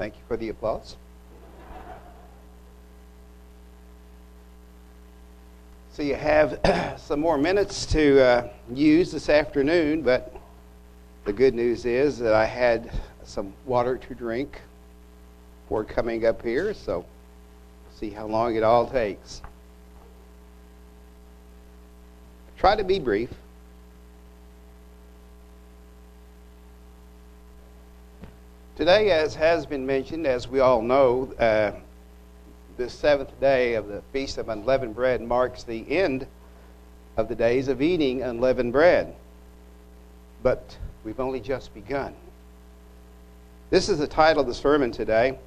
Thank you for the applause. So you have some more minutes to uh, use this afternoon, but the good news is that I had some water to drink before coming up here, so see how long it all takes. Try to be brief. Today, as has been mentioned, as we all know, uh, the seventh day of the Feast of Unleavened Bread marks the end of the days of eating unleavened bread. But we've only just begun. This is the title of the sermon today,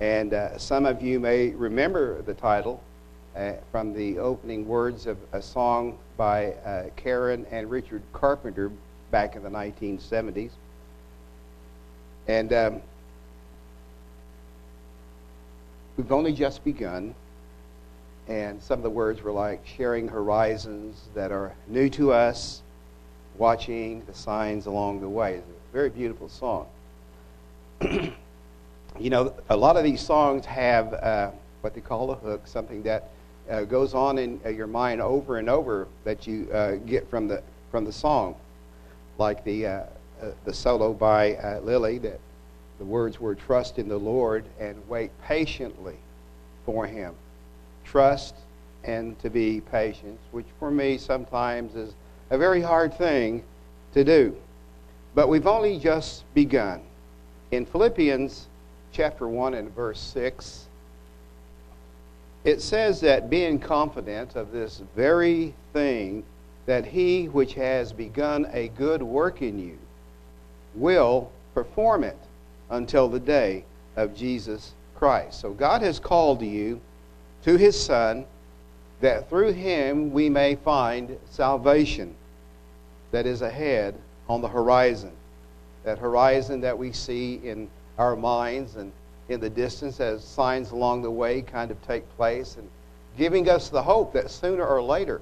and uh, some of you may remember the title uh, from the opening words of a song by uh, Karen and Richard Carpenter back in the 1970s. And um, we've only just begun. And some of the words were like sharing horizons that are new to us, watching the signs along the way. It's a very beautiful song. you know, a lot of these songs have uh, what they call a hook, something that uh, goes on in uh, your mind over and over that you uh, get from the from the song, like the uh, the solo by uh, Lily that the words were trust in the Lord and wait patiently for him. Trust and to be patient, which for me sometimes is a very hard thing to do. But we've only just begun. In Philippians chapter 1 and verse 6, it says that being confident of this very thing, that he which has begun a good work in you will perform it until the day of Jesus Christ. So God has called you to his Son that through him we may find salvation that is ahead on the horizon. That horizon that we see in our minds and in the distance as signs along the way kind of take place and giving us the hope that sooner or later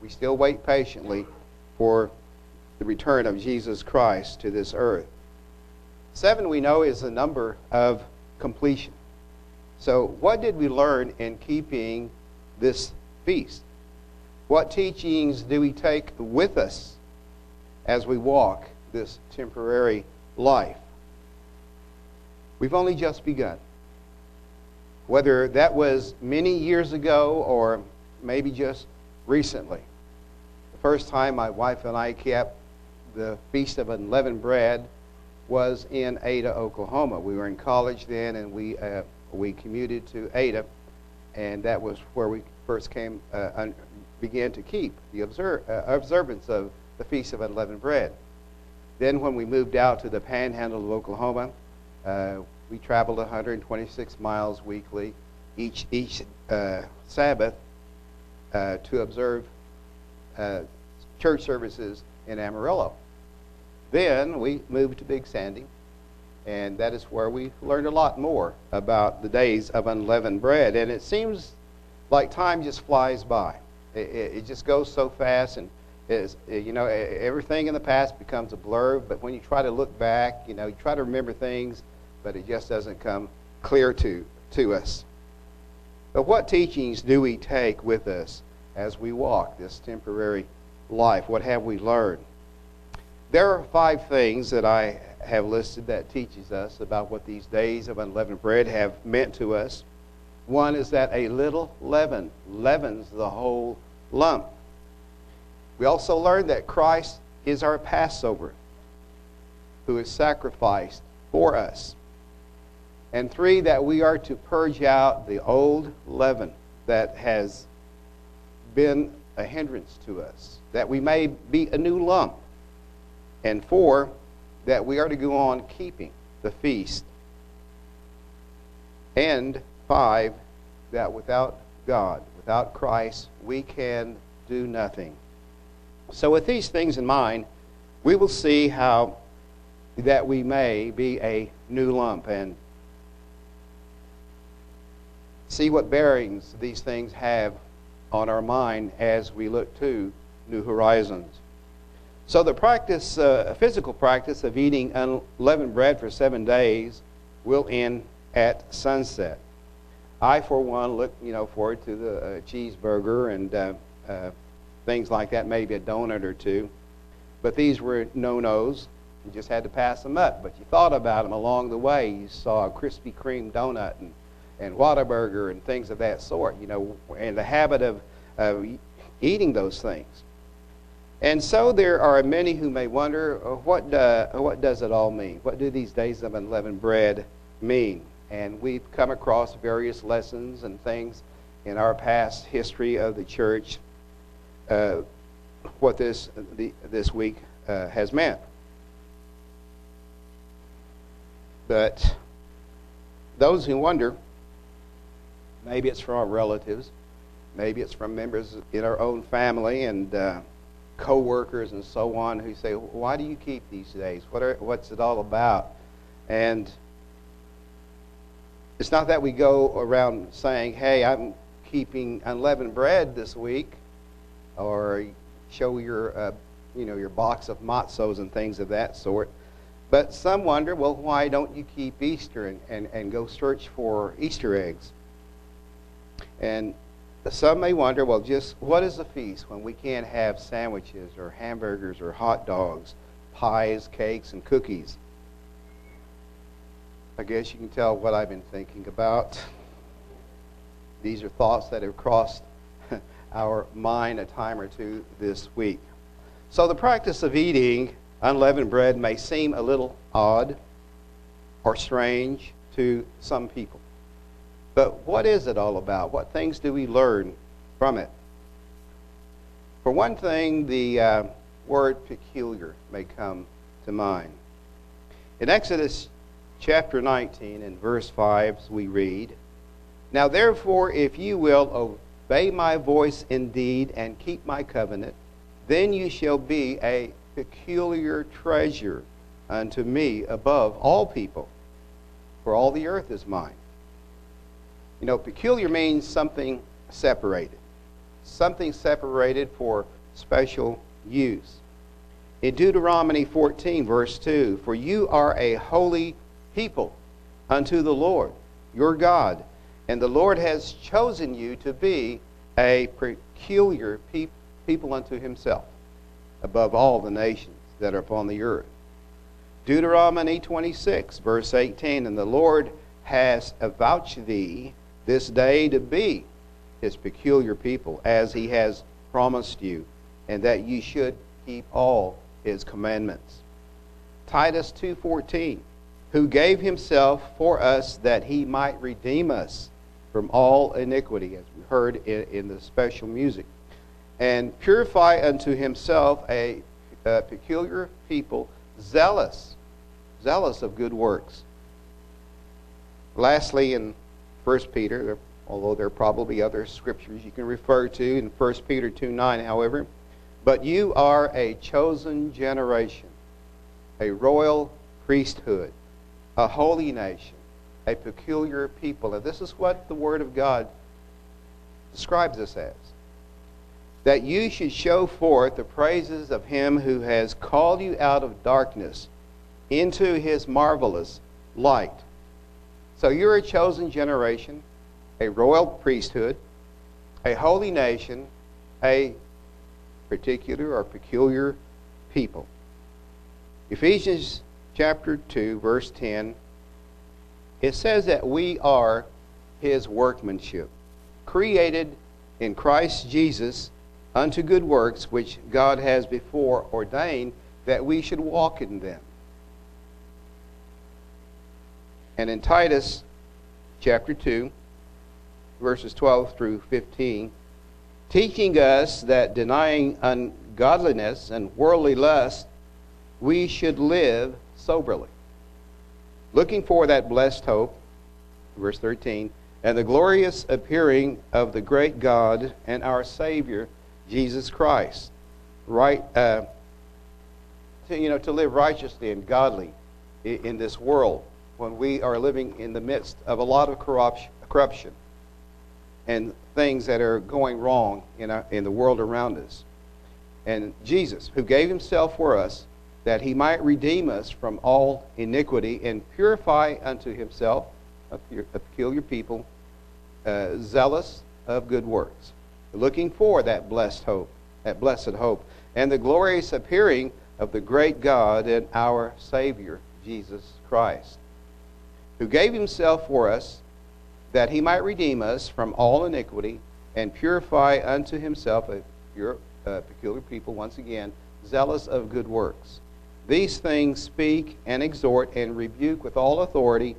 we still wait patiently for the return of Jesus Christ to this earth. Seven, we know, is the number of completion. So, what did we learn in keeping this feast? What teachings do we take with us as we walk this temporary life? We've only just begun. Whether that was many years ago or maybe just recently. The first time my wife and I kept the Feast of Unleavened Bread was in Ada, Oklahoma. We were in college then, and we uh, we commuted to Ada, and that was where we first came uh, un- began to keep the uh, observance of the Feast of Unleavened Bread. Then, when we moved out to the Panhandle of Oklahoma, uh, we traveled 126 miles weekly, each each uh, Sabbath, uh, to observe church services in Amarillo. Then we moved to Big Sandy, and that is where we learned a lot more about the days of unleavened bread. And it seems like time just flies by. It, it, it just goes so fast, and is you know everything in the past becomes a blur. But when you try to look back, you know you try to remember things, but it just doesn't come clear to to us. But what teachings do we take with us as we walk this temporary life? What have we learned? There are five things that I have listed that teaches us about what these days of unleavened bread have meant to us. One is that a little leaven leavens the whole lump. We also learned that Christ is our Passover, who is sacrificed for us. And three, that we are to purge out the old leaven that has been a hindrance to us, that we may be a new lump and four, that we are to go on keeping the feast. And five, that without God, without Christ, we can do nothing. So, with these things in mind, we will see how that we may be a new lump and see what bearings these things have on our mind as we look to new horizons. So the practice, uh, physical practice of eating unleavened bread for seven days will end at sunset. I, for one, look you know forward to the uh, cheeseburger and uh, uh, things like that, maybe a donut or two. But these were no-nos. You just had to pass them up. But you thought about them along the way. You saw a Krispy Kreme donut and, and Whataburger and things of that sort, you know, and the habit of, of eating those things. And so there are many who may wonder, uh, what, uh, what does it all mean? What do these days of unleavened bread mean? And we've come across various lessons and things in our past history of the church uh, what this, the, this week uh, has meant. But those who wonder, maybe it's from our relatives, maybe it's from members in our own family and uh, co-workers and so on who say, why do you keep these days? What are, what's it all about? And it's not that we go around saying, hey, I'm keeping unleavened bread this week, or show your, uh, you know, your box of matzos and things of that sort. But some wonder, well, why don't you keep Easter and, and, and go search for Easter eggs? And some may wonder, well, just what is a feast when we can't have sandwiches or hamburgers or hot dogs, pies, cakes, and cookies? I guess you can tell what I've been thinking about. These are thoughts that have crossed our mind a time or two this week. So, the practice of eating unleavened bread may seem a little odd or strange to some people. But what is it all about? What things do we learn from it? For one thing, the uh, word peculiar may come to mind. In Exodus chapter 19 and verse 5, we read, Now therefore, if you will obey my voice indeed and keep my covenant, then you shall be a peculiar treasure unto me above all people, for all the earth is mine. You know, peculiar means something separated, something separated for special use. In Deuteronomy 14, verse 2, For you are a holy people unto the Lord your God. And the Lord has chosen you to be a peculiar pe- people unto himself above all the nations that are upon the earth. Deuteronomy 26, verse 18 And the Lord has avouched thee this day to be his peculiar people, as he has promised you, and that you should keep all his commandments. Titus 2:14 who gave himself for us that he might redeem us from all iniquity, as we heard in, in the special music, and purify unto himself a, a peculiar people, zealous, zealous of good works. Lastly, in 1 Peter, although there are probably other scriptures you can refer to in 1 Peter 2 9, however, but you are a chosen generation, a royal priesthood a holy nation, a peculiar people. And this is what the Word of God describes us as that you should show forth the praises of him who has called you out of darkness into his marvelous light. So you're a chosen generation, a royal priesthood, a holy nation, a particular or peculiar people. Ephesians chapter 2, verse 10, it says that we are his workmanship, created in Christ Jesus unto good works, which God has before ordained that we should walk in them. And in Titus chapter 2, verses 12 through 15, teaching us that denying ungodliness and worldly lust, we should live soberly, looking for that blessed hope, verse 13, and the glorious appearing of the great God and our Savior, Jesus Christ. Right, uh, to, you know, to live righteously and godly in, in this world when we are living in the midst of a lot of corruption and things that are going wrong in, our, in the world around us. And Jesus, who gave himself for us, that he might redeem us from all iniquity and purify unto himself a, peculiar people, uh, zealous of good works, looking for that blessed hope, that blessed hope, and the glorious appearing of the great God and our Savior, Jesus Christ, who gave himself for us that he might redeem us from all iniquity and purify unto himself a pure, uh, peculiar people, once again, zealous of good works. These things speak and exhort and rebuke with all authority,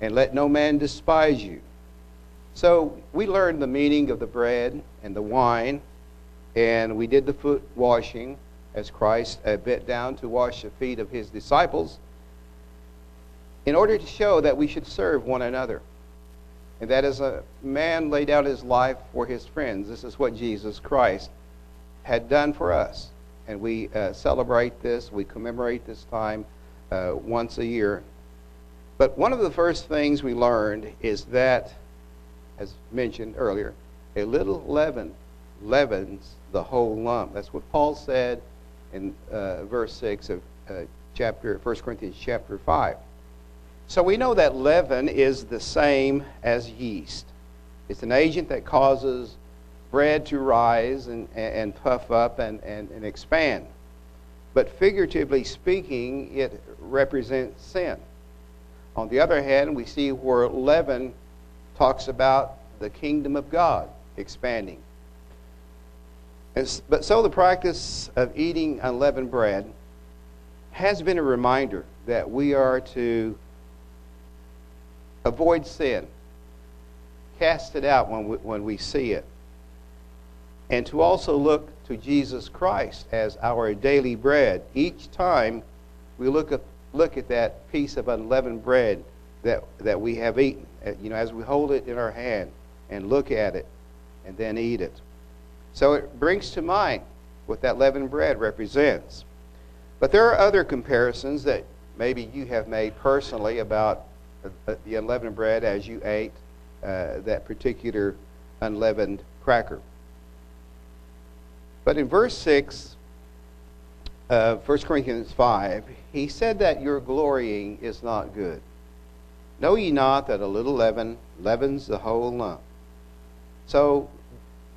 and let no man despise you. So we learned the meaning of the bread and the wine, and we did the foot washing as Christ uh, bent down to wash the feet of his disciples in order to show that we should serve one another. And that as a man laid down his life for his friends, this is what Jesus Christ had done for us. And we uh, celebrate this, we commemorate this time uh, once a year. But one of the first things we learned is that, as mentioned earlier, a little leaven leavens the whole lump. That's what Paul said in uh, verse 6 of uh, chapter 1 Corinthians chapter 5. So we know that leaven is the same as yeast. It's an agent that causes bread to rise and, and puff up and, and, and expand. But figuratively speaking, it represents sin. On the other hand, we see where leaven talks about the kingdom of God expanding. And, but so the practice of eating unleavened bread has been a reminder that we are to avoid sin, cast it out when we, when we see it, and to also look to Jesus Christ as our daily bread. Each time we look at, look at that piece of unleavened bread that, that we have eaten, uh, you know, as we hold it in our hand and look at it and then eat it. So it brings to mind what that leavened bread represents. But there are other comparisons that maybe you have made personally about the unleavened bread as you ate uh, that particular unleavened cracker. But in verse 6 of 1 Corinthians 5, he said that your glorying is not good. Know ye not that a little leaven leavens the whole lump? So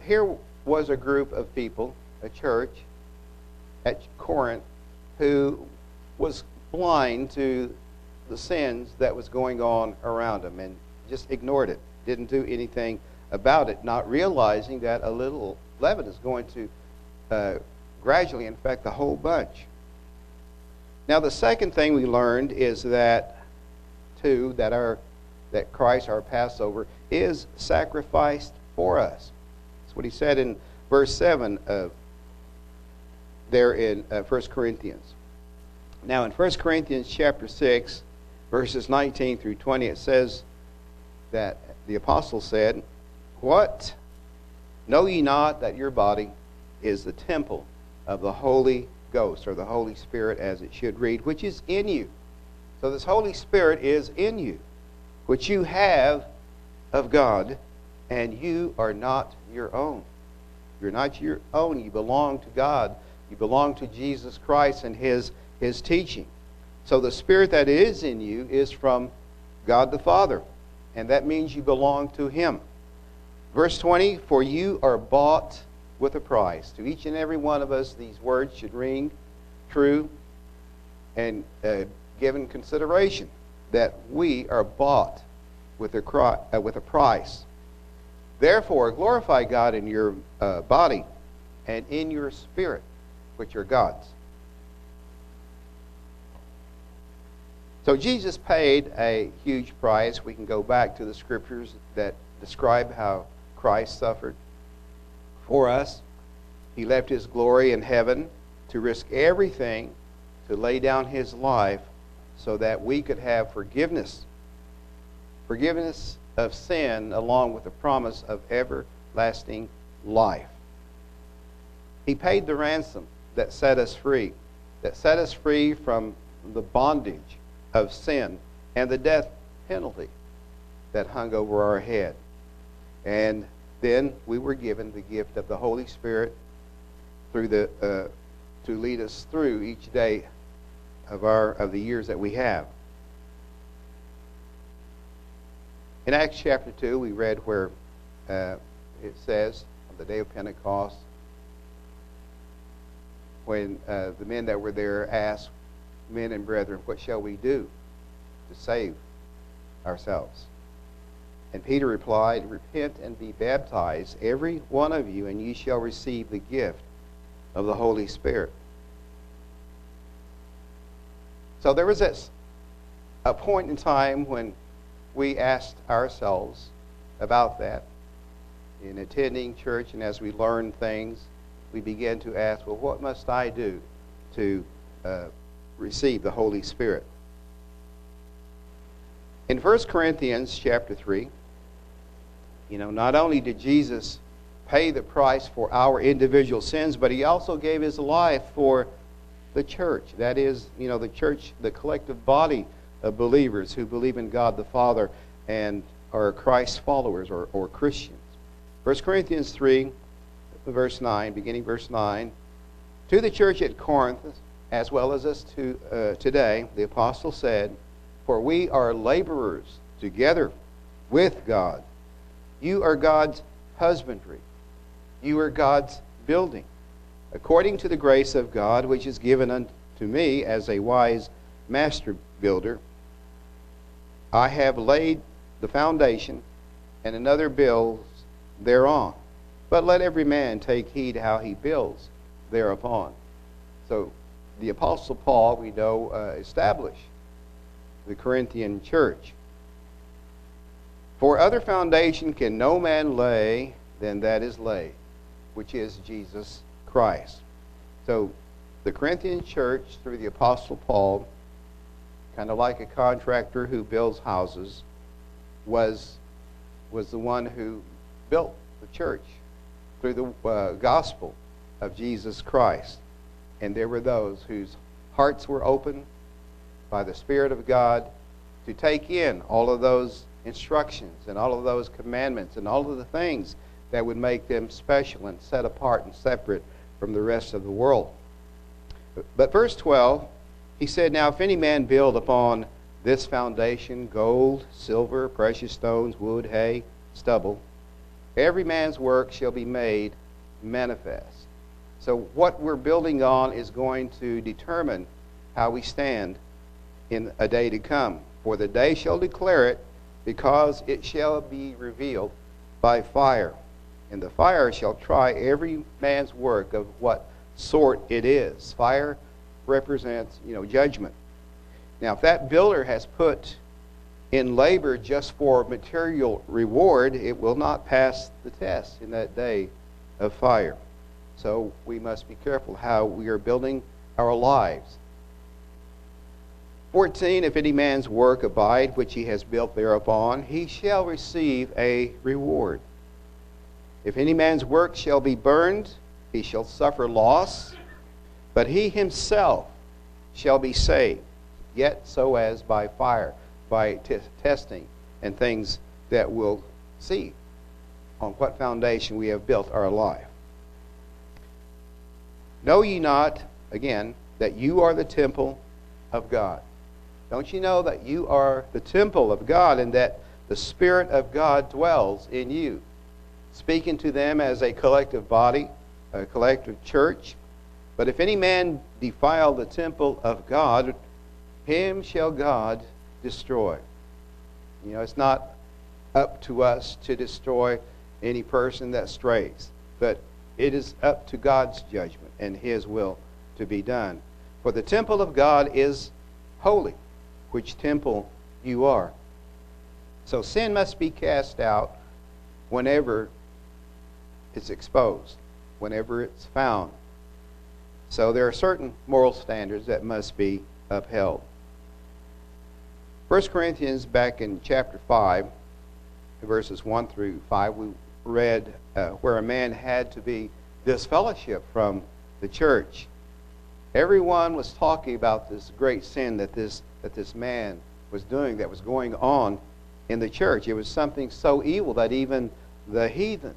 here was a group of people, a church at Corinth, who was blind to the sins that was going on around him and just ignored it, didn't do anything about it, not realizing that a little leaven is going to uh, gradually infect the whole bunch. Now, the second thing we learned is that, too, that our that Christ, our Passover, is sacrificed for us. That's what he said in verse 7 of there in uh, 1 Corinthians. Now, in 1 Corinthians chapter 6, verses 19 through 20, it says that the apostle said, What? Know ye not that your body is the temple of the Holy Ghost, or the Holy Spirit as it should read, which is in you. So this Holy Spirit is in you, which you have of God, and you are not your own. You're not your own. You belong to God. You belong to Jesus Christ and His, His teaching. So the Spirit that is in you is from God the Father, and that means you belong to Him. Verse 20 For you are bought with a price. To each and every one of us, these words should ring true and uh, given consideration that we are bought with a, cry, uh, with a price. Therefore, glorify God in your uh, body and in your spirit, which are God's. So Jesus paid a huge price. We can go back to the scriptures that describe how Christ suffered for us. He left his glory in heaven to risk everything to lay down his life so that we could have forgiveness. Forgiveness of sin along with the promise of everlasting life. He paid the ransom that set us free, that set us free from the bondage of sin and the death penalty that hung over our head. And then we were given the gift of the Holy Spirit through the uh, to lead us through each day of our of the years that we have. In Acts chapter 2, we read where uh, it says, on the day of Pentecost, when uh, the men that were there asked, Men and brethren, what shall we do to save ourselves? And Peter replied, Repent and be baptized, every one of you, and ye shall receive the gift of the Holy Spirit. So there was this, a point in time when we asked ourselves about that. In attending church and as we learn things, we begin to ask, well, what must I do to uh, receive the Holy Spirit? In 1 Corinthians chapter 3, you know, not only did Jesus pay the price for our individual sins, but he also gave his life for the church. That is, you know, the church, the collective body of believers who believe in God the Father and are Christ's followers or, or Christians. 1 Corinthians 3, verse 9, beginning verse 9. To the church at Corinth, as well as us to, uh, today, the apostle said, For we are laborers together with God. You are God's husbandry. You are God's building. According to the grace of God, which is given unto me as a wise master builder, I have laid the foundation, and another builds thereon. But let every man take heed how he builds thereupon. So the Apostle Paul, we know, uh, established the Corinthian church. For other foundation can no man lay than that is laid, which is Jesus Christ. So the Corinthian church, through the Apostle Paul, kind of like a contractor who builds houses, was, was the one who built the church through the uh, gospel of Jesus Christ. And there were those whose hearts were open by the Spirit of God to take in all of those instructions and all of those commandments and all of the things that would make them special and set apart and separate from the rest of the world. But verse 12 he said, Now if any man build upon this foundation gold, silver, precious stones, wood, hay, stubble, every man's work shall be made manifest. So what we're building on is going to determine how we stand in a day to come. For the day shall declare it, because it shall be revealed by fire. And the fire shall try every man's work of what sort it is. Fire represents, you know, judgment. Now, if that builder has put in labor just for material reward, it will not pass the test in that day of fire. So we must be careful how we are building our lives. 14 If any man's work abide which he has built thereupon, he shall receive a reward. If any man's work shall be burned, he shall suffer loss, but he himself shall be saved, yet so as by fire, by t- testing and things that we'll see on what foundation we have built our life. Know ye not, again, that you are the temple of God? Don't you know that you are the temple of God and that the Spirit of God dwells in you? Speaking to them as a collective body, a collective church, but if any man defile the temple of God, him shall God destroy. You know, it's not up to us to destroy any person that strays, but it is up to God's judgment and his will to be done. For the temple of God is holy, which temple you are. So sin must be cast out whenever it's exposed, whenever it's found. So there are certain moral standards that must be upheld. 1 Corinthians, back in chapter 5, verses 1 through 5, we read uh, where a man had to be disfellowship from the church. Everyone was talking about this great sin that this, that this man was doing, that was going on in the church. It was something so evil that even the heathens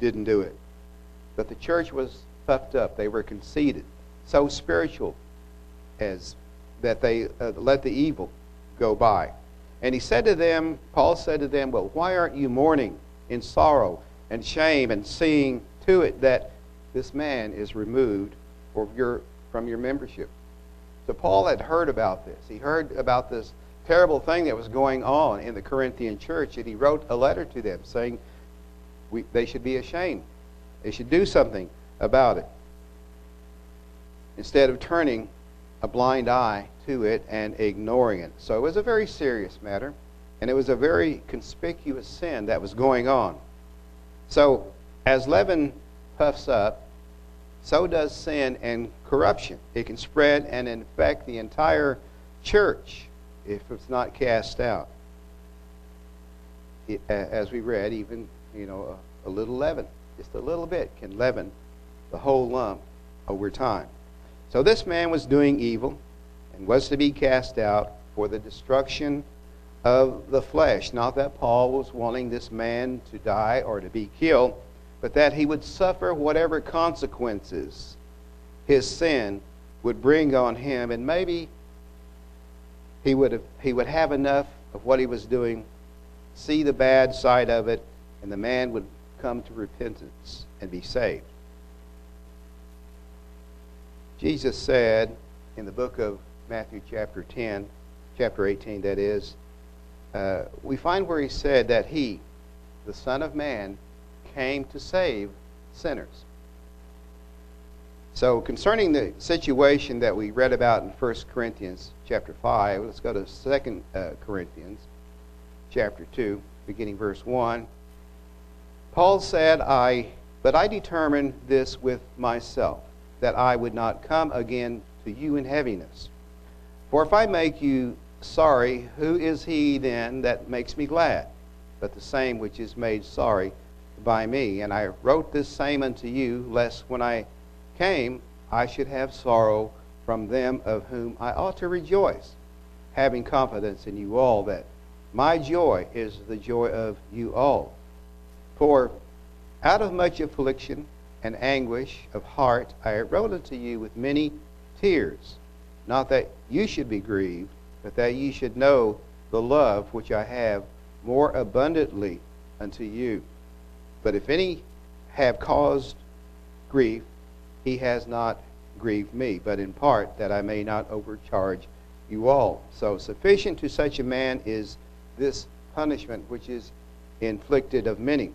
didn't do it. But the church was puffed up. They were conceited. So spiritual as that they uh, let the evil go by. And he said to them, Paul said to them, Well, why aren't you mourning in sorrow and shame and seeing to it that this man is removed your, from your membership? So Paul had heard about this. He heard about this terrible thing that was going on in the Corinthian church, and he wrote a letter to them saying we, they should be ashamed. They should do something about it. Instead of turning a blind eye to it and ignoring it. So it was a very serious matter, and it was a very conspicuous sin that was going on. So as leaven puffs up, so does sin and corruption. It can spread and infect the entire church if it's not cast out. It, as we read, even you know a, a little leaven, just a little bit, can leaven the whole lump over time. So this man was doing evil and was to be cast out for the destruction of the flesh. Not that Paul was wanting this man to die or to be killed, but that he would suffer whatever consequences his sin would bring on him, and maybe he would have, he would have enough of what he was doing, see the bad side of it, and the man would come to repentance and be saved. Jesus said in the book of Matthew, chapter 10, chapter 18, that is, uh, we find where he said that he, the Son of Man, came to save sinners. So, concerning the situation that we read about in 1 Corinthians chapter 5, let's go to 2 uh, Corinthians chapter 2, beginning verse 1. Paul said, I, but I determined this with myself, that I would not come again to you in heaviness. For if I make you sorry, who is he then that makes me glad? But the same which is made sorry by me. And I wrote this same unto you, lest when I came, I should have sorrow from them of whom I ought to rejoice, having confidence in you all that my joy is the joy of you all. For out of much affliction and anguish of heart I wrote unto you with many tears, not that you should be grieved, but that ye should know the love which I have more abundantly unto you. But if any have caused grief, he has not grieved me, but in part that I may not overcharge you all. So sufficient to such a man is this punishment which is inflicted of many.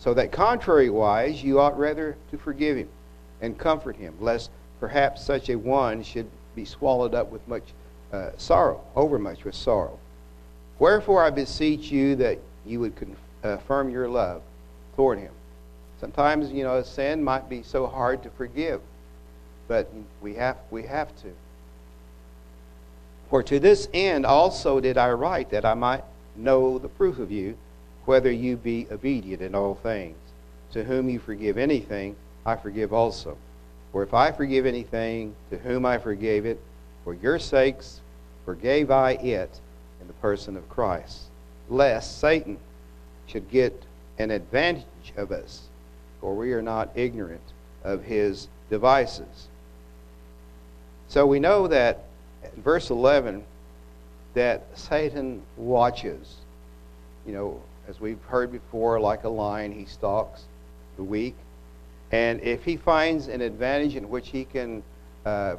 So that contrariwise you ought rather to forgive him and comfort him, lest perhaps such a one should be swallowed up with much uh, sorrow, overmuch with sorrow. Wherefore I beseech you that you would confirm your love toward him. Sometimes, you know, a sin might be so hard to forgive, but we have, we have to. For to this end also did I write, that I might know the proof of you, whether you be obedient in all things. To whom you forgive anything, I forgive also. For if I forgive anything, to whom I forgave it, for your sakes forgave I it in the person of Christ, lest Satan should get an advantage of us for we are not ignorant of his devices. So we know that in verse 11 that Satan watches. You know, as we've heard before, like a lion, he stalks the weak. And if he finds an advantage in which he can uh,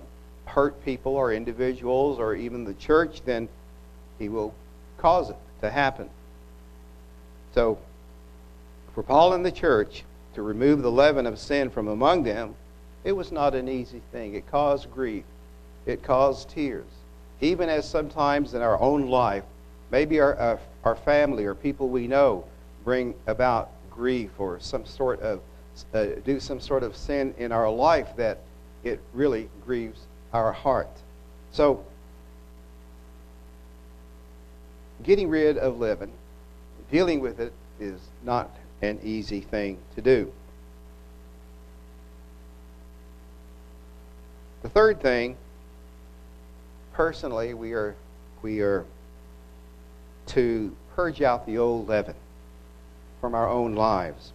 hurt people or individuals or even the church, then he will cause it to happen. So, for Paul and the church, to remove the leaven of sin from among them, it was not an easy thing. It caused grief, it caused tears. Even as sometimes in our own life, maybe our, uh, our family or people we know bring about grief or some sort of uh, do some sort of sin in our life that it really grieves our heart. So, getting rid of leaven, dealing with it, is not an easy thing to do. The third thing, personally, we are we are to purge out the old leaven from our own lives.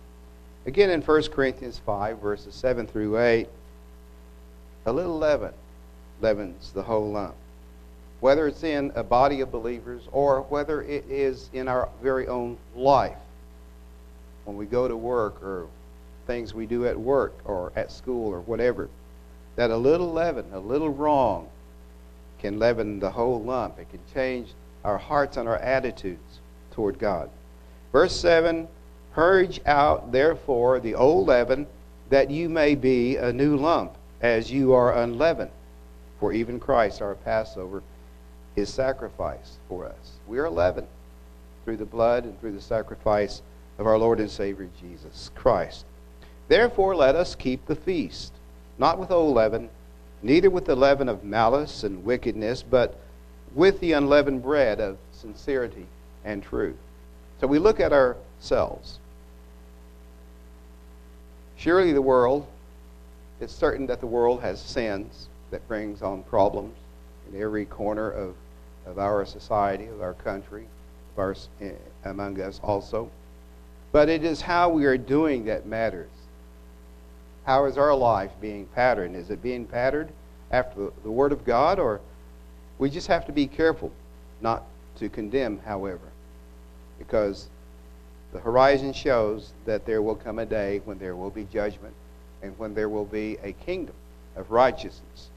Again in 1 Corinthians 5, verses 7 through 8, a little leaven leavens the whole lump. whether it's in a body of believers or whether it is in our very own life. When we go to work or things we do at work or at school or whatever, that a little leaven, a little wrong, can leaven the whole lump. It can change our hearts and our attitudes toward God. Verse 7 Purge out, therefore, the old leaven, that you may be a new lump, as you are unleavened. For even Christ, our Passover, is sacrificed for us. We are leavened through the blood and through the sacrifice of our Lord and Savior Jesus Christ. Therefore, let us keep the feast, not with old leaven, neither with the leaven of malice and wickedness, but with the unleavened bread of sincerity and truth. So we look at ourselves. Surely the world, it's certain that the world has sins that brings on problems in every corner of, of our society, of our country, of our, eh, among us also. But it is how we are doing that matters. How is our life being patterned? Is it being patterned after the Word of God, or we just have to be careful not to condemn, however, because the horizon shows that there will come a day when there will be judgment and when there will be a kingdom of righteousness.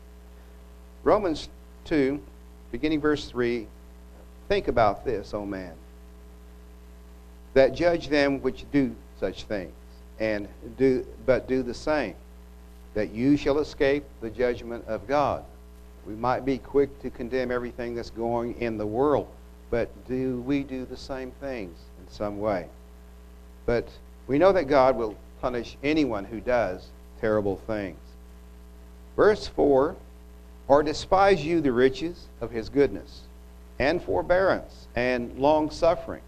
Romans 2, beginning verse 3, think about this, O man, that judge them which do such things, and do but do the same, that you shall escape the judgment of God. We might be quick to condemn everything that's going in the world, but do we do the same things in some way? But we know that God will punish anyone who does terrible things. Verse 4 Or despise you the riches of his goodness, and forbearance, and long suffering,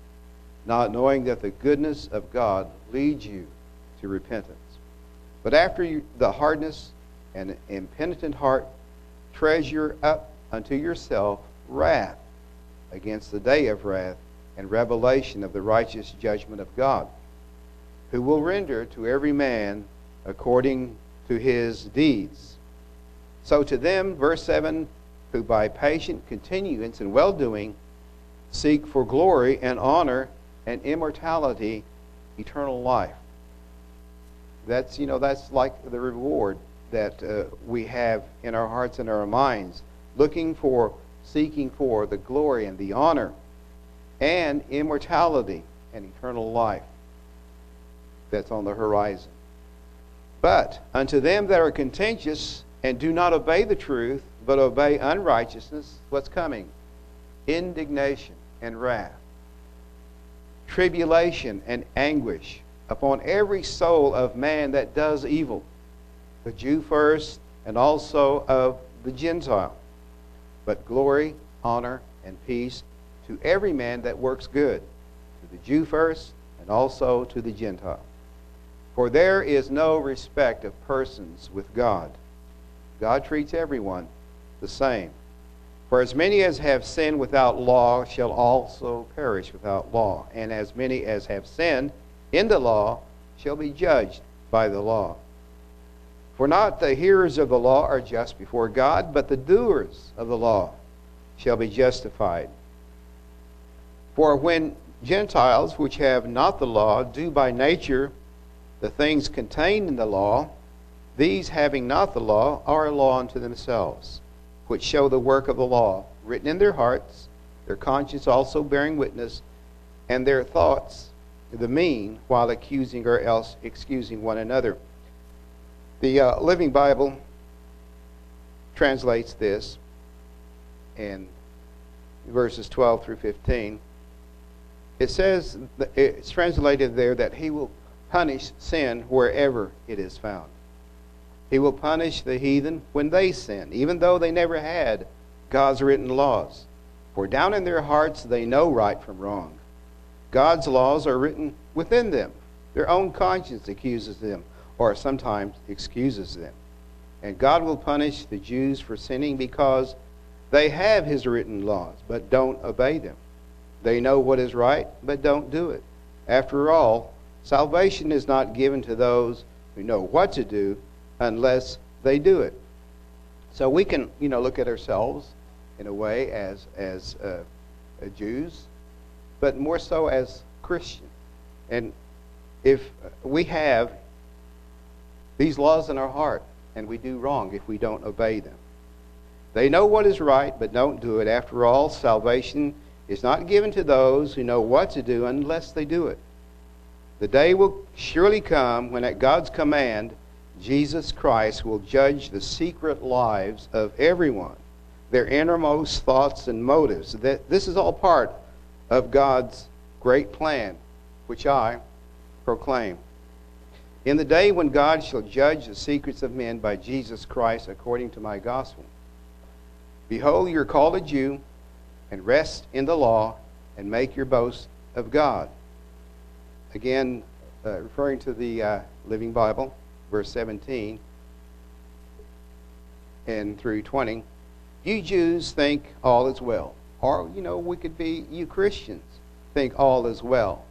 not knowing that the goodness of God leads you to repentance. But after you, the hardness and impenitent heart, treasure up unto yourself wrath against the day of wrath and revelation of the righteous judgment of God who will render to every man according to his deeds. So to them, verse 7, who by patient continuance in well doing seek for glory and honor and immortality, eternal life. That's, you know, that's like the reward that uh, we have in our hearts and our minds, looking for, seeking for the glory and the honor and immortality and eternal life that's on the horizon. But unto them that are contentious and do not obey the truth, but obey unrighteousness, what's coming? Indignation and wrath, tribulation and anguish upon every soul of man that does evil, the Jew first, and also of the Gentile. But glory, honor, and peace to every man that works good, to the Jew first, and also to the Gentile. For there is no respect of persons with God. God treats everyone the same. For as many as have sinned without law shall also perish without law, and as many as have sinned in the law shall be judged by the law. For not the hearers of the law are just before God, but the doers of the law shall be justified. For when Gentiles, which have not the law, do by nature the things contained in the law, these having not the law, are a law unto themselves, which show the work of the law, written in their hearts, their conscience also bearing witness, and their thoughts the mean, while accusing or else excusing one another. The uh, Living Bible translates this in verses 12 through 15. It says, it's translated there that he will punish sin wherever it is found. He will punish the heathen when they sin, even though they never had God's written laws. For down in their hearts they know right from wrong. God's laws are written within them. Their own conscience accuses them, or sometimes excuses them. And God will punish the Jews for sinning because they have His written laws, but don't obey them. They know what is right, but don't do it. After all, Salvation is not given to those who know what to do unless they do it. So we can, you know, look at ourselves in a way as, as uh, Jews, but more so as Christians. And if we have these laws in our heart and we do wrong if we don't obey them, they know what is right but don't do it. After all, salvation is not given to those who know what to do unless they do it. The day will surely come when, at God's command, Jesus Christ will judge the secret lives of everyone, their innermost thoughts and motives. This is all part of God's great plan, which I proclaim. In the day when God shall judge the secrets of men by Jesus Christ according to my gospel, behold, you're called a Jew, and rest in the law, and make your boast of God. Again, uh, referring to the uh, Living Bible, verse 17 and through 20. You Jews think all is well. Or, you know, we could be, you Christians think all is well.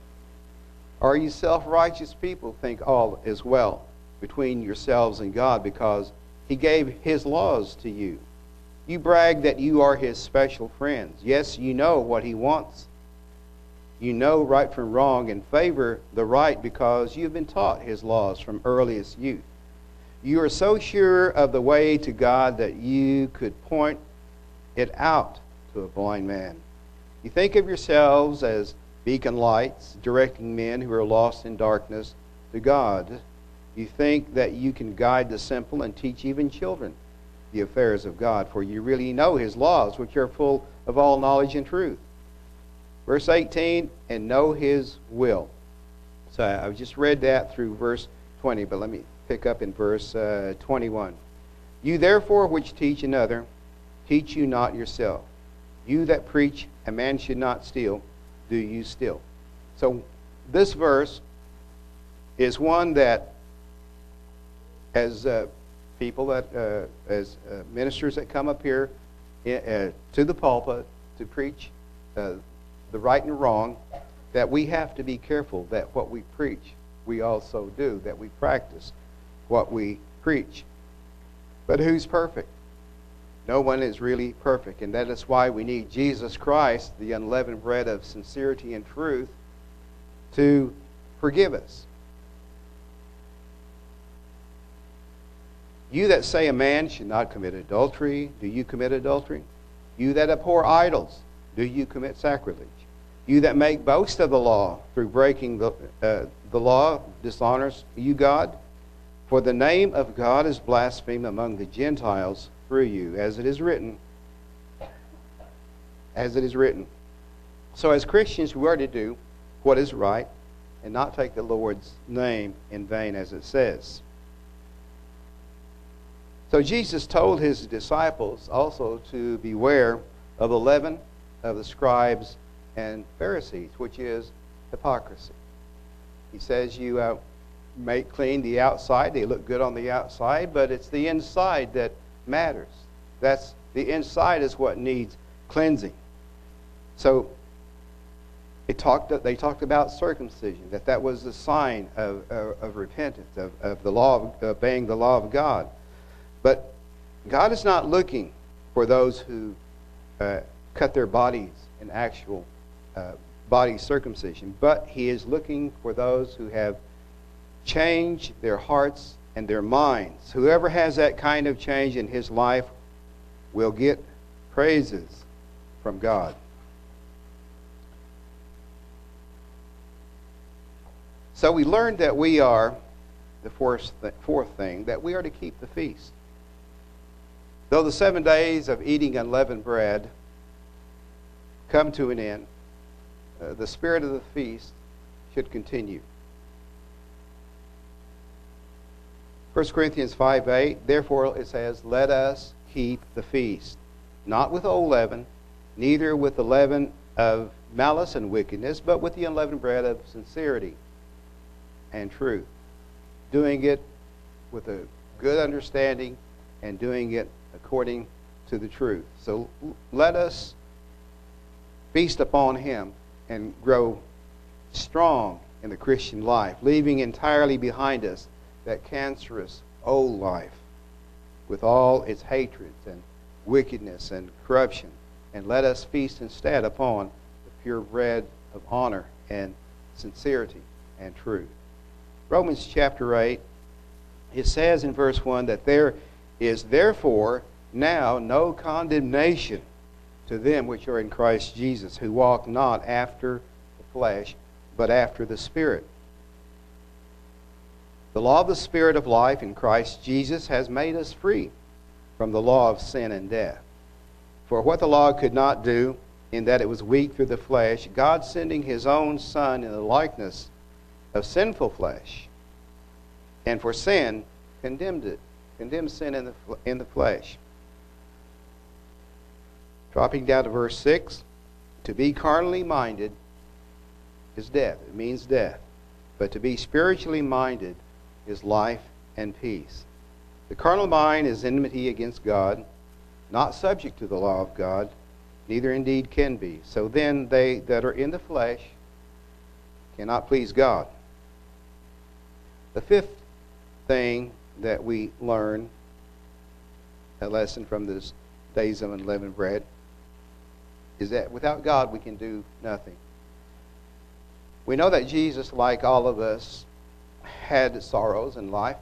Or you self righteous people think all is well between yourselves and God because He gave His laws to you. You brag that you are His special friends. Yes, you know what He wants you know right from wrong and favor the right because you've been taught his laws from earliest youth. You are so sure of the way to God that you could point it out to a blind man. You think of yourselves as beacon lights, directing men who are lost in darkness to God. You think that you can guide the simple and teach even children the affairs of God, for you really know his laws, which are full of all knowledge and truth. Verse 18, and know his will. So I've just read that through verse 20, but let me pick up in verse uh, 21. You therefore which teach another, teach you not yourself. You that preach a man should not steal, do you steal? So this verse is one that, as uh, people that, uh, as uh, ministers that come up here uh, to the pulpit to preach uh, the right and wrong, that we have to be careful that what we preach, we also do, that we practice what we preach. But who's perfect? No one is really perfect, and that is why we need Jesus Christ, the unleavened bread of sincerity and truth, to forgive us. You that say a man should not commit adultery, do you commit adultery? You that abhor idols, do you commit sacrilege? You that make boast of the law through breaking the, uh, the law dishonors you God. For the name of God is blasphemed among the Gentiles through you, as it is written. As it is written. So, as Christians, we are to do what is right and not take the Lord's name in vain, as it says. So, Jesus told his disciples also to beware of the leaven of the scribes and Pharisees, which is hypocrisy. He says you uh, make clean the outside, they look good on the outside, but it's the inside that matters. That's the inside is what needs cleansing. So they talked, they talked about circumcision, that that was a sign of, of, of repentance, of, of the law of obeying the law of God. But God is not looking for those who uh, cut their bodies in actual uh, body circumcision, but he is looking for those who have changed their hearts and their minds. Whoever has that kind of change in his life will get praises from God. So we learned that we are, the fourth, the fourth thing, that we are to keep the feast. Though the seven days of eating unleavened bread come to an end, uh, the spirit of the feast should continue. 1 Corinthians 5 8, therefore it says, Let us keep the feast, not with old leaven, neither with the leaven of malice and wickedness, but with the unleavened bread of sincerity and truth. Doing it with a good understanding and doing it according to the truth. So let us feast upon Him and grow strong in the Christian life, leaving entirely behind us that cancerous old life with all its hatreds and wickedness and corruption and let us feast instead upon the pure bread of honor and sincerity and truth. Romans chapter 8, it says in verse 1 that there is therefore now no condemnation to them which are in Christ Jesus, who walk not after the flesh, but after the Spirit. The law of the Spirit of life in Christ Jesus has made us free from the law of sin and death. For what the law could not do, in that it was weak through the flesh, God sending his own Son in the likeness of sinful flesh, and for sin, condemned it, condemned sin in the, in the flesh. Dropping down to verse 6, to be carnally minded is death. It means death. But to be spiritually minded is life and peace. The carnal mind is enmity against God, not subject to the law of God, neither indeed can be. So then they that are in the flesh cannot please God. The fifth thing that we learn, a lesson from this days of unleavened bread, is that without God we can do nothing. We know that Jesus, like all of us, had sorrows in life,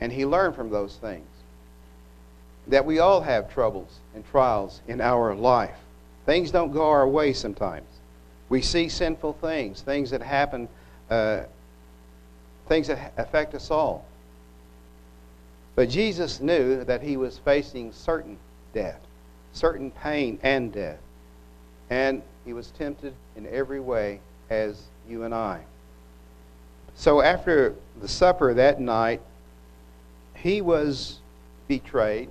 and he learned from those things. That we all have troubles and trials in our life. Things don't go our way sometimes. We see sinful things, things that happen, uh, things that affect us all. But Jesus knew that he was facing certain death, certain pain and death. And he was tempted in every way as you and I. So after the supper that night, he was betrayed,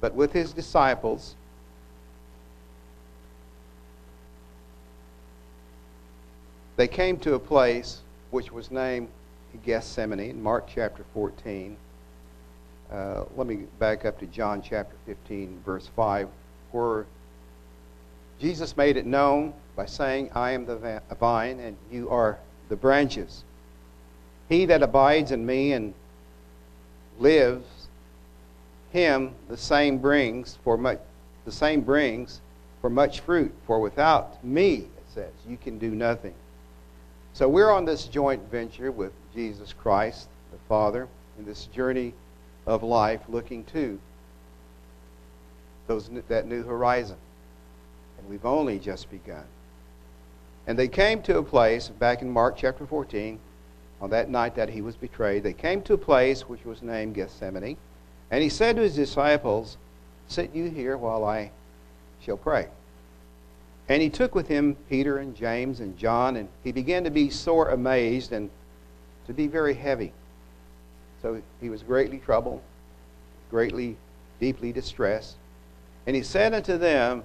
but with his disciples, they came to a place which was named Gethsemane in Mark chapter 14. Uh, let me back up to John chapter 15, verse 5, where Jesus made it known by saying, I am the vine and you are the branches. He that abides in me and lives, him the same brings for much the same brings for much fruit. For without me, it says, you can do nothing. So we're on this joint venture with Jesus Christ, the Father, in this journey of life, looking to those that new horizon. And we've only just begun. And they came to a place, back in Mark chapter 14, on that night that he was betrayed, they came to a place which was named Gethsemane. And he said to his disciples, Sit you here while I shall pray. And he took with him Peter and James and John, and he began to be sore amazed and to be very heavy. So he was greatly troubled, greatly, deeply distressed. And he said unto them,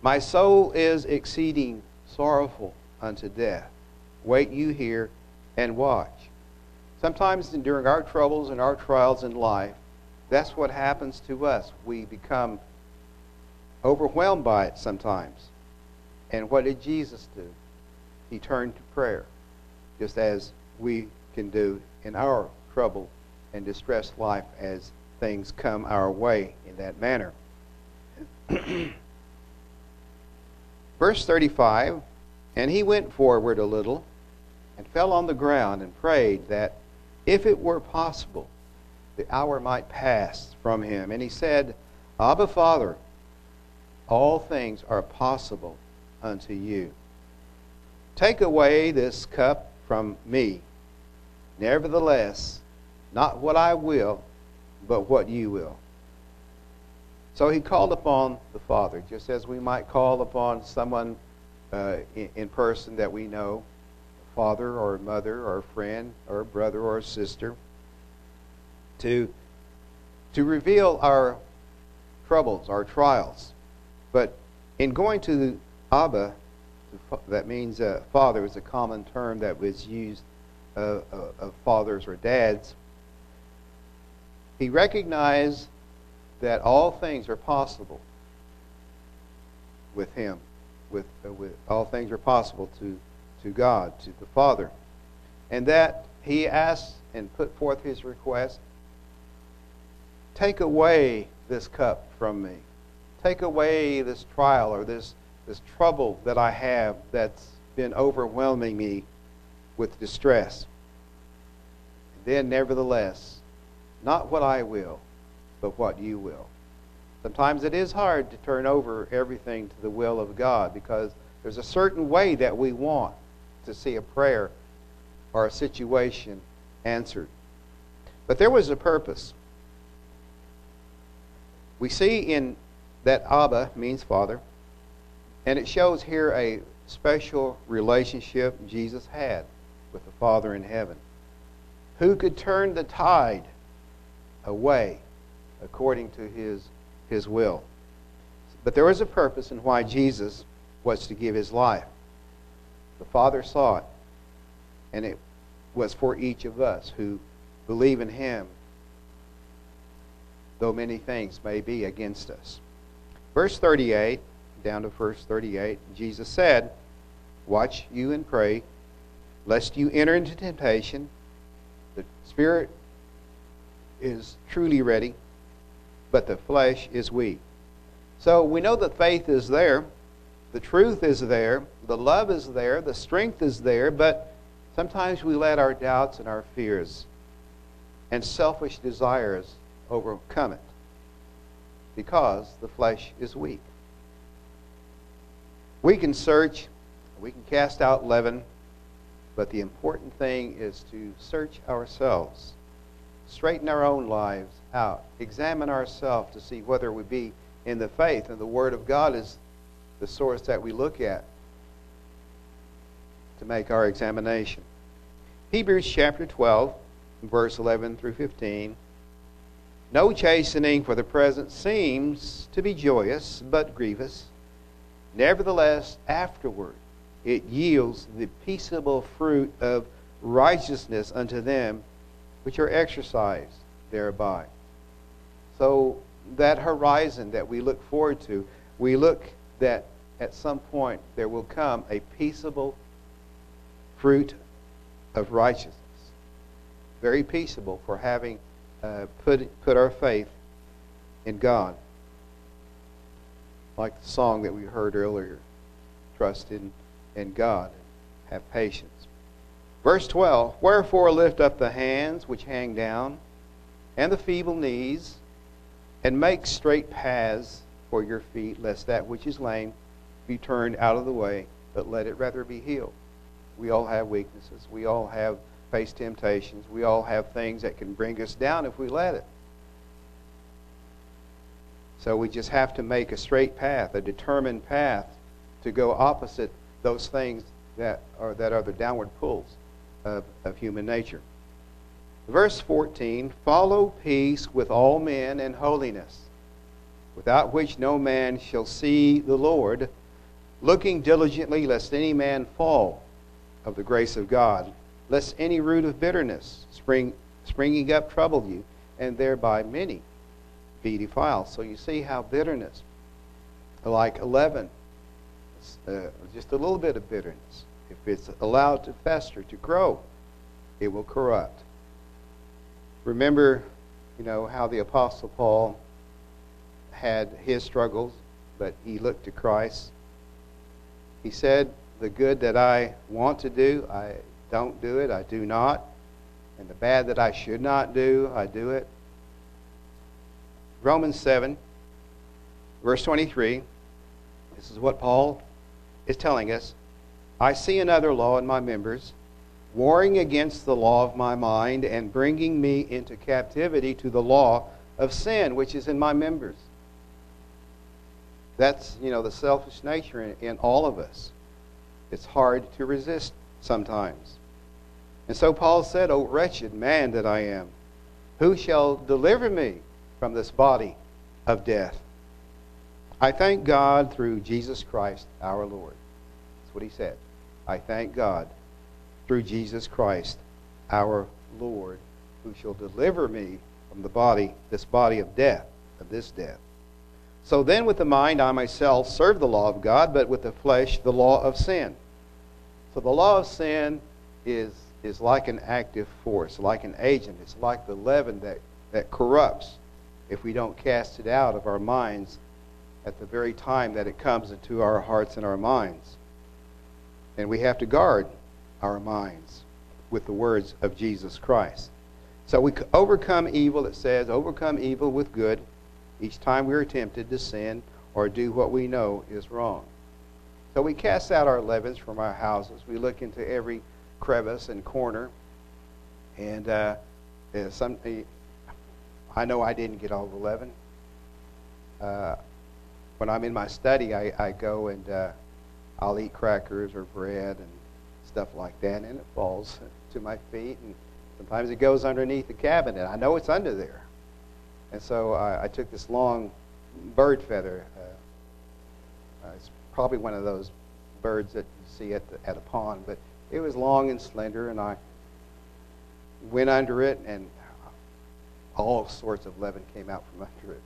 My soul is exceeding sorrowful unto death. Wait you here and watch. Sometimes during our troubles and our trials in life, that's what happens to us. We become overwhelmed by it sometimes. And what did Jesus do? He turned to prayer, just as we can do in our trouble and distressed life as things come our way in that manner. Verse 35 And he went forward a little and fell on the ground and prayed that if it were possible, the hour might pass from him. And he said, Abba, Father, all things are possible unto you. Take away this cup from me. Nevertheless, not what I will, but what you will. So he called upon the Father, just as we might call upon someone uh, in, in person that we know a father or a mother or a friend or a brother or a sister to, to reveal our troubles, our trials. But in going to Abba, that means uh, father is a common term that was used uh, uh, of fathers or dads. He recognized that all things are possible with him. With, uh, with all things are possible to to God, to the Father. And that he asked and put forth his request Take away this cup from me. take away this trial or this, this trouble that I have that's been overwhelming me with distress. And Then, nevertheless, not what I will, but what you will. Sometimes it is hard to turn over everything to the will of God because there's a certain way that we want to see a prayer or a situation answered. But there was a purpose. We see in that Abba means Father, and it shows here a special relationship Jesus had with the Father in heaven. Who could turn the tide away according to his, his will? But there was a purpose in why Jesus was to give his life. The Father saw it, and it was for each of us who believe in him, though many things may be against us. Verse 38, down to verse 38, Jesus said, Watch you and pray, lest you enter into temptation. The spirit is truly ready, but the flesh is weak. So we know that faith is there, the truth is there, the love is there, the strength is there, but sometimes we let our doubts and our fears and selfish desires overcome it because the flesh is weak. We can search, we can cast out leaven, but the important thing is to search ourselves, straighten our own lives out, examine ourselves to see whether we be in the faith. And the Word of God is the source that we look at to make our examination. Hebrews chapter 12, verse 11 through 15. No chastening for the present seems to be joyous, but grievous. Nevertheless, afterward it yields the peaceable fruit of righteousness unto them which are exercised thereby. So, that horizon that we look forward to, we look that at some point there will come a peaceable fruit of righteousness. Very peaceable for having uh, put, put our faith in God. Like the song that we heard earlier trust in, in God, have patience. Verse 12 Wherefore lift up the hands which hang down, and the feeble knees, and make straight paths for your feet, lest that which is lame be turned out of the way, but let it rather be healed. We all have weaknesses. We all have face temptations. We all have things that can bring us down if we let it. So we just have to make a straight path, a determined path to go opposite those things that are, that are the downward pulls of, of human nature. Verse 14 Follow peace with all men and holiness, without which no man shall see the Lord, looking diligently lest any man fall of the grace of God lest any root of bitterness spring, springing up trouble you, and thereby many be defiled. So you see how bitterness, like leaven, uh, just a little bit of bitterness, if it's allowed to fester, to grow, it will corrupt. Remember, you know, how the Apostle Paul had his struggles, but he looked to Christ. He said, The good that I want to do, I don't do it, I do not. And the bad that I should not do, I do it. Romans 7, verse 23. This is what Paul is telling us. I see another law in my members, warring against the law of my mind and bringing me into captivity to the law of sin which is in my members. That's, you know, the selfish nature in, in all of us. It's hard to resist sometimes. And so Paul said, O wretched man that I am, who shall deliver me from this body of death? I thank God through Jesus Christ our Lord. That's what he said. I thank God through Jesus Christ our Lord, who shall deliver me from the body, this body of death, of this death. So then with the mind I myself serve the law of God, but with the flesh the law of sin. So the law of sin is is like an active force, like an agent. It's like the leaven that, that corrupts if we don't cast it out of our minds at the very time that it comes into our hearts and our minds. And we have to guard our minds with the words of Jesus Christ. So we overcome evil, it says, overcome evil with good each time we are tempted to sin or do what we know is wrong. So we cast out our leavens from our houses. We look into every crevice and corner. And uh, some, I know I didn't get all the leaven. Uh, when I'm in my study, I, I go and uh, I'll eat crackers or bread and stuff like that, and it falls to my feet. And sometimes it goes underneath the cabinet. I know it's under there. And so I, I took this long bird feather. Uh, uh, it's probably one of those birds that you see at, the, at a pond, but it was long and slender, and I went under it, and all sorts of leaven came out from under it.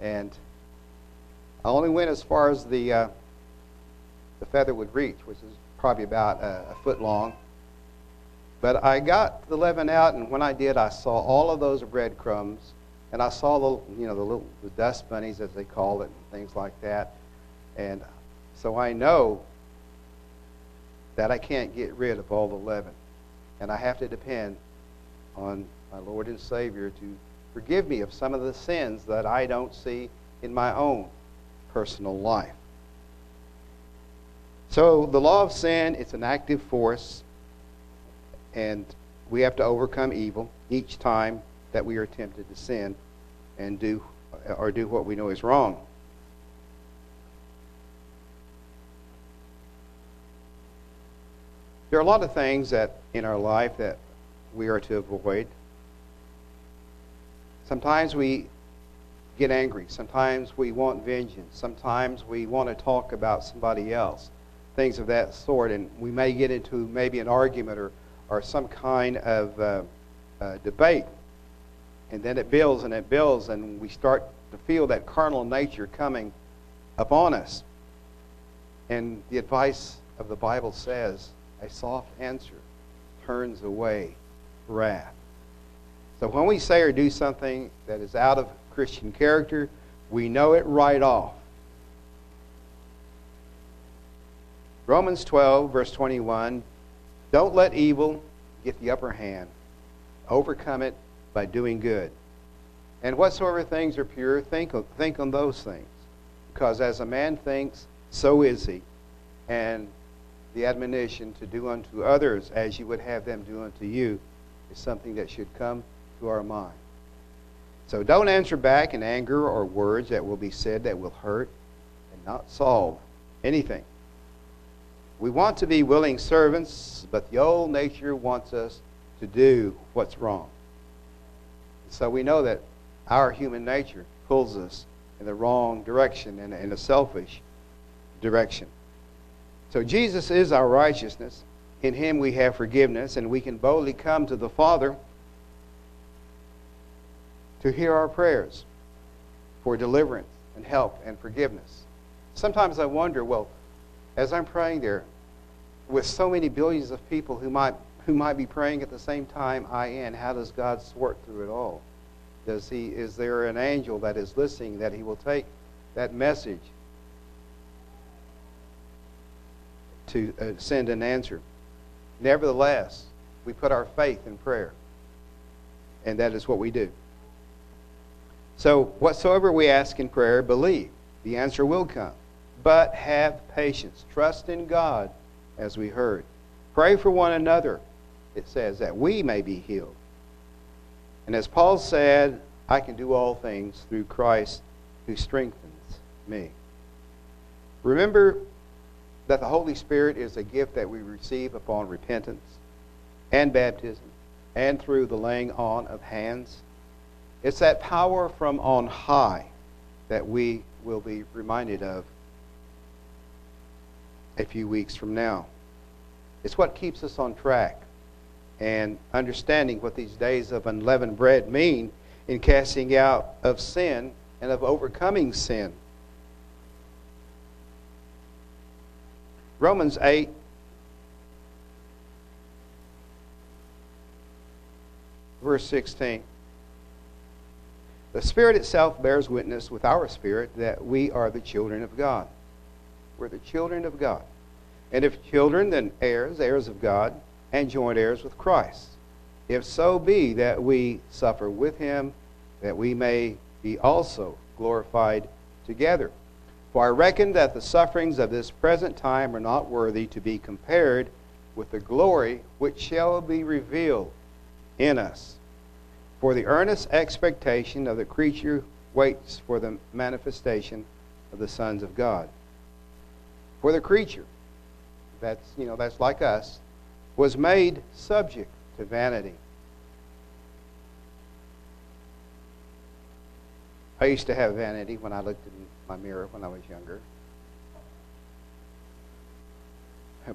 And I only went as far as the uh, the feather would reach, which is probably about a, a foot long. But I got the leaven out, and when I did, I saw all of those breadcrumbs and I saw the you know the little the dust bunnies as they call it and things like that, and so I know that I can't get rid of all the leaven, and I have to depend on my Lord and Savior to forgive me of some of the sins that I don't see in my own personal life. So the law of sin, it's an active force, and we have to overcome evil each time that we are tempted to sin and do or do what we know is wrong. There are a lot of things that in our life that we are to avoid. Sometimes we get angry. Sometimes we want vengeance. Sometimes we want to talk about somebody else. Things of that sort. And we may get into maybe an argument or, or some kind of uh, uh, debate and then it builds and it builds, and we start to feel that carnal nature coming upon us. And the advice of the Bible says a soft answer turns away wrath. So when we say or do something that is out of Christian character, we know it right off. Romans 12, verse 21 Don't let evil get the upper hand, overcome it by doing good. And whatsoever things are pure, think, think on those things. Because as a man thinks, so is he. And the admonition to do unto others as you would have them do unto you is something that should come to our mind. So don't answer back in anger or words that will be said that will hurt and not solve anything. We want to be willing servants, but the old nature wants us to do what's wrong. So we know that our human nature pulls us in the wrong direction, in, in a selfish direction. So Jesus is our righteousness. In him we have forgiveness, and we can boldly come to the Father to hear our prayers for deliverance and help and forgiveness. Sometimes I wonder, well, as I'm praying there, with so many billions of people who might who might be praying at the same time I am, how does God sort through it all? Does he, is there an angel that is listening that he will take that message to uh, send an answer? Nevertheless, we put our faith in prayer, and that is what we do. So, whatsoever we ask in prayer, believe the answer will come. But have patience. Trust in God, as we heard. Pray for one another, it says, that we may be healed. And as Paul said, I can do all things through Christ who strengthens me. Remember that the Holy Spirit is a gift that we receive upon repentance and baptism and through the laying on of hands. It's that power from on high that we will be reminded of a few weeks from now. It's what keeps us on track and understanding what these days of unleavened bread mean in casting out of sin and of overcoming sin. Romans 8 verse 16 The Spirit itself bears witness with our spirit that we are the children of God. We're the children of God. And if children, then heirs, heirs of God, and joint heirs with Christ. If so be that we suffer with him, that we may be also glorified together. For I reckon that the sufferings of this present time are not worthy to be compared with the glory which shall be revealed in us. For the earnest expectation of the creature waits for the manifestation of the sons of God. For the creature, that's you know that's like us, was made subject to vanity. I used to have vanity when I looked in my mirror when I was younger.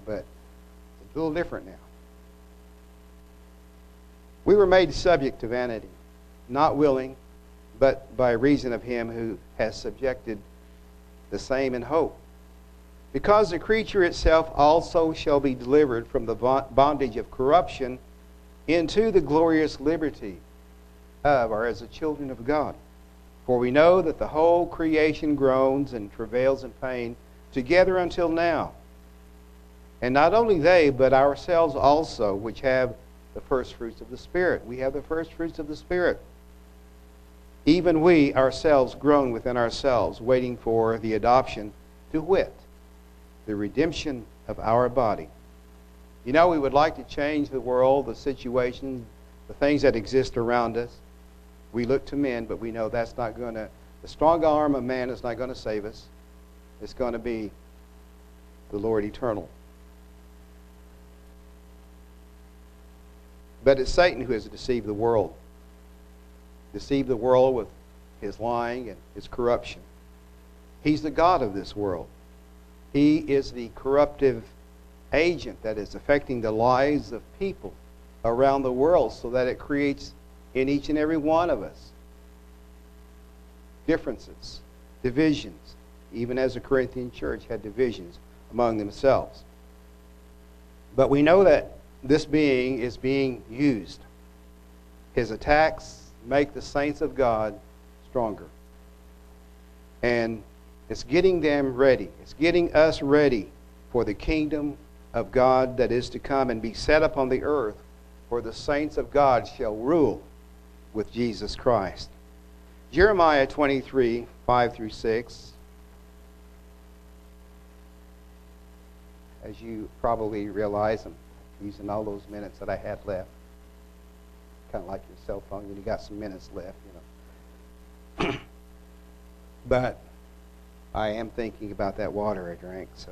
But it's a little different now. We were made subject to vanity, not willing, but by reason of him who has subjected the same in hope. Because the creature itself also shall be delivered from the bondage of corruption into the glorious liberty of, or as the children of God. For we know that the whole creation groans and travails in pain together until now. And not only they, but ourselves also, which have the first fruits of the Spirit. We have the first fruits of the Spirit. Even we ourselves groan within ourselves, waiting for the adoption, to wit, the redemption of our body. You know, we would like to change the world, the situation, the things that exist around us. We look to men, but we know that's not going to, the strong arm of man is not going to save us. It's going to be the Lord eternal. But it's Satan who has deceived the world. Deceived the world with his lying and his corruption. He's the God of this world. He is the corruptive agent that is affecting the lives of people around the world so that it creates in each and every one of us differences, divisions, even as the Corinthian church had divisions among themselves. But we know that this being is being used. His attacks make the saints of God stronger. And it's getting them ready. It's getting us ready for the kingdom of God that is to come and be set up on the earth, for the saints of God shall rule with Jesus Christ. Jeremiah 23 5 through 6. As you probably realize, I'm using all those minutes that I had left. Kind of like your cell phone, you got some minutes left, you know. but I am thinking about that water I drank, so.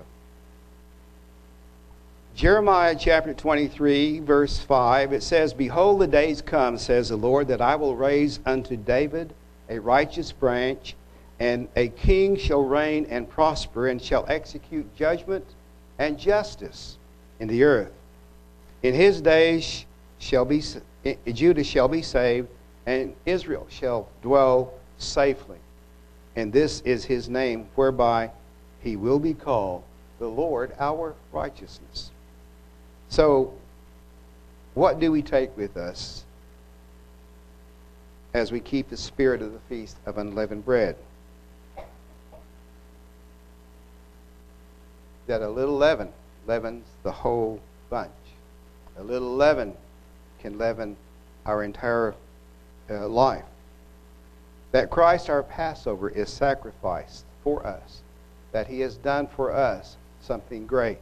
Jeremiah chapter 23, verse 5, it says, Behold, the days come, says the Lord, that I will raise unto David a righteous branch, and a king shall reign and prosper, and shall execute judgment and justice in the earth. In his days shall be Judah shall be saved, and Israel shall dwell safely. And this is his name, whereby he will be called the Lord our righteousness. So, what do we take with us as we keep the spirit of the feast of unleavened bread? That a little leaven leavens the whole bunch. A little leaven can leaven our entire uh, life. That Christ, our Passover, is sacrificed for us. That he has done for us something great.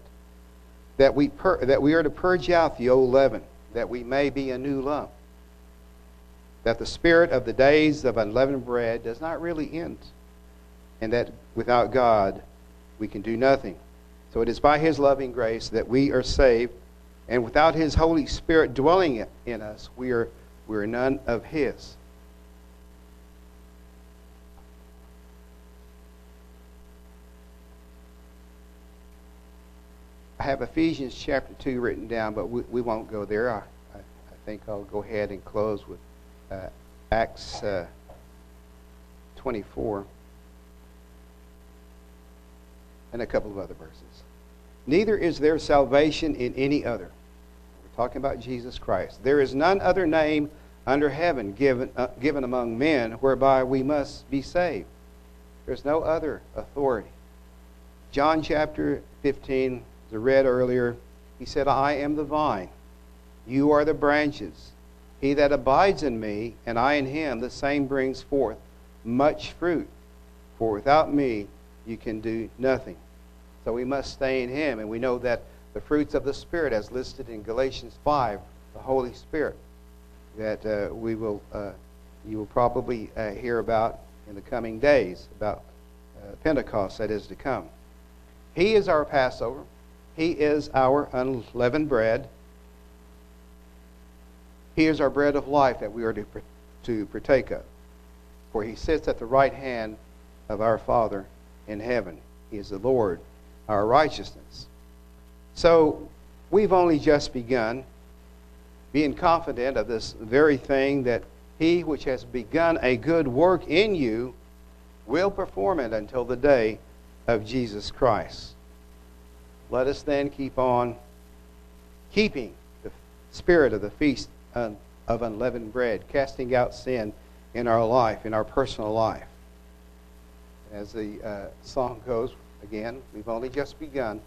That we, pur- that we are to purge out the old leaven, that we may be a new lump. That the spirit of the days of unleavened bread does not really end. And that without God, we can do nothing. So it is by his loving grace that we are saved and without His Holy Spirit dwelling in us, we are, we are none of His. I have Ephesians chapter 2 written down, but we, we won't go there. I, I, I, think I'll go ahead and close with uh, Acts uh, 24 and a couple of other verses. Neither is there salvation in any other. We're talking about Jesus Christ. There is none other name under heaven given, uh, given among men whereby we must be saved. There's no other authority. John chapter 15, as I read earlier, he said, I am the vine, you are the branches. He that abides in me, and I in him, the same brings forth much fruit. For without me, you can do nothing. So we must stay in him, and we know that the fruits of the Spirit, as listed in Galatians 5, the Holy Spirit, that uh, we will, uh, you will probably uh, hear about in the coming days, about uh, Pentecost that is to come. He is our Passover. He is our unleavened bread. He is our bread of life that we are to, to partake of. For he sits at the right hand of our Father in heaven. He is the Lord, our righteousness. So we've only just begun being confident of this very thing that he which has begun a good work in you will perform it until the day of Jesus Christ. Let us then keep on keeping the spirit of the feast of unleavened bread, casting out sin in our life, in our personal life. As the uh, song goes, again, we've only just begun.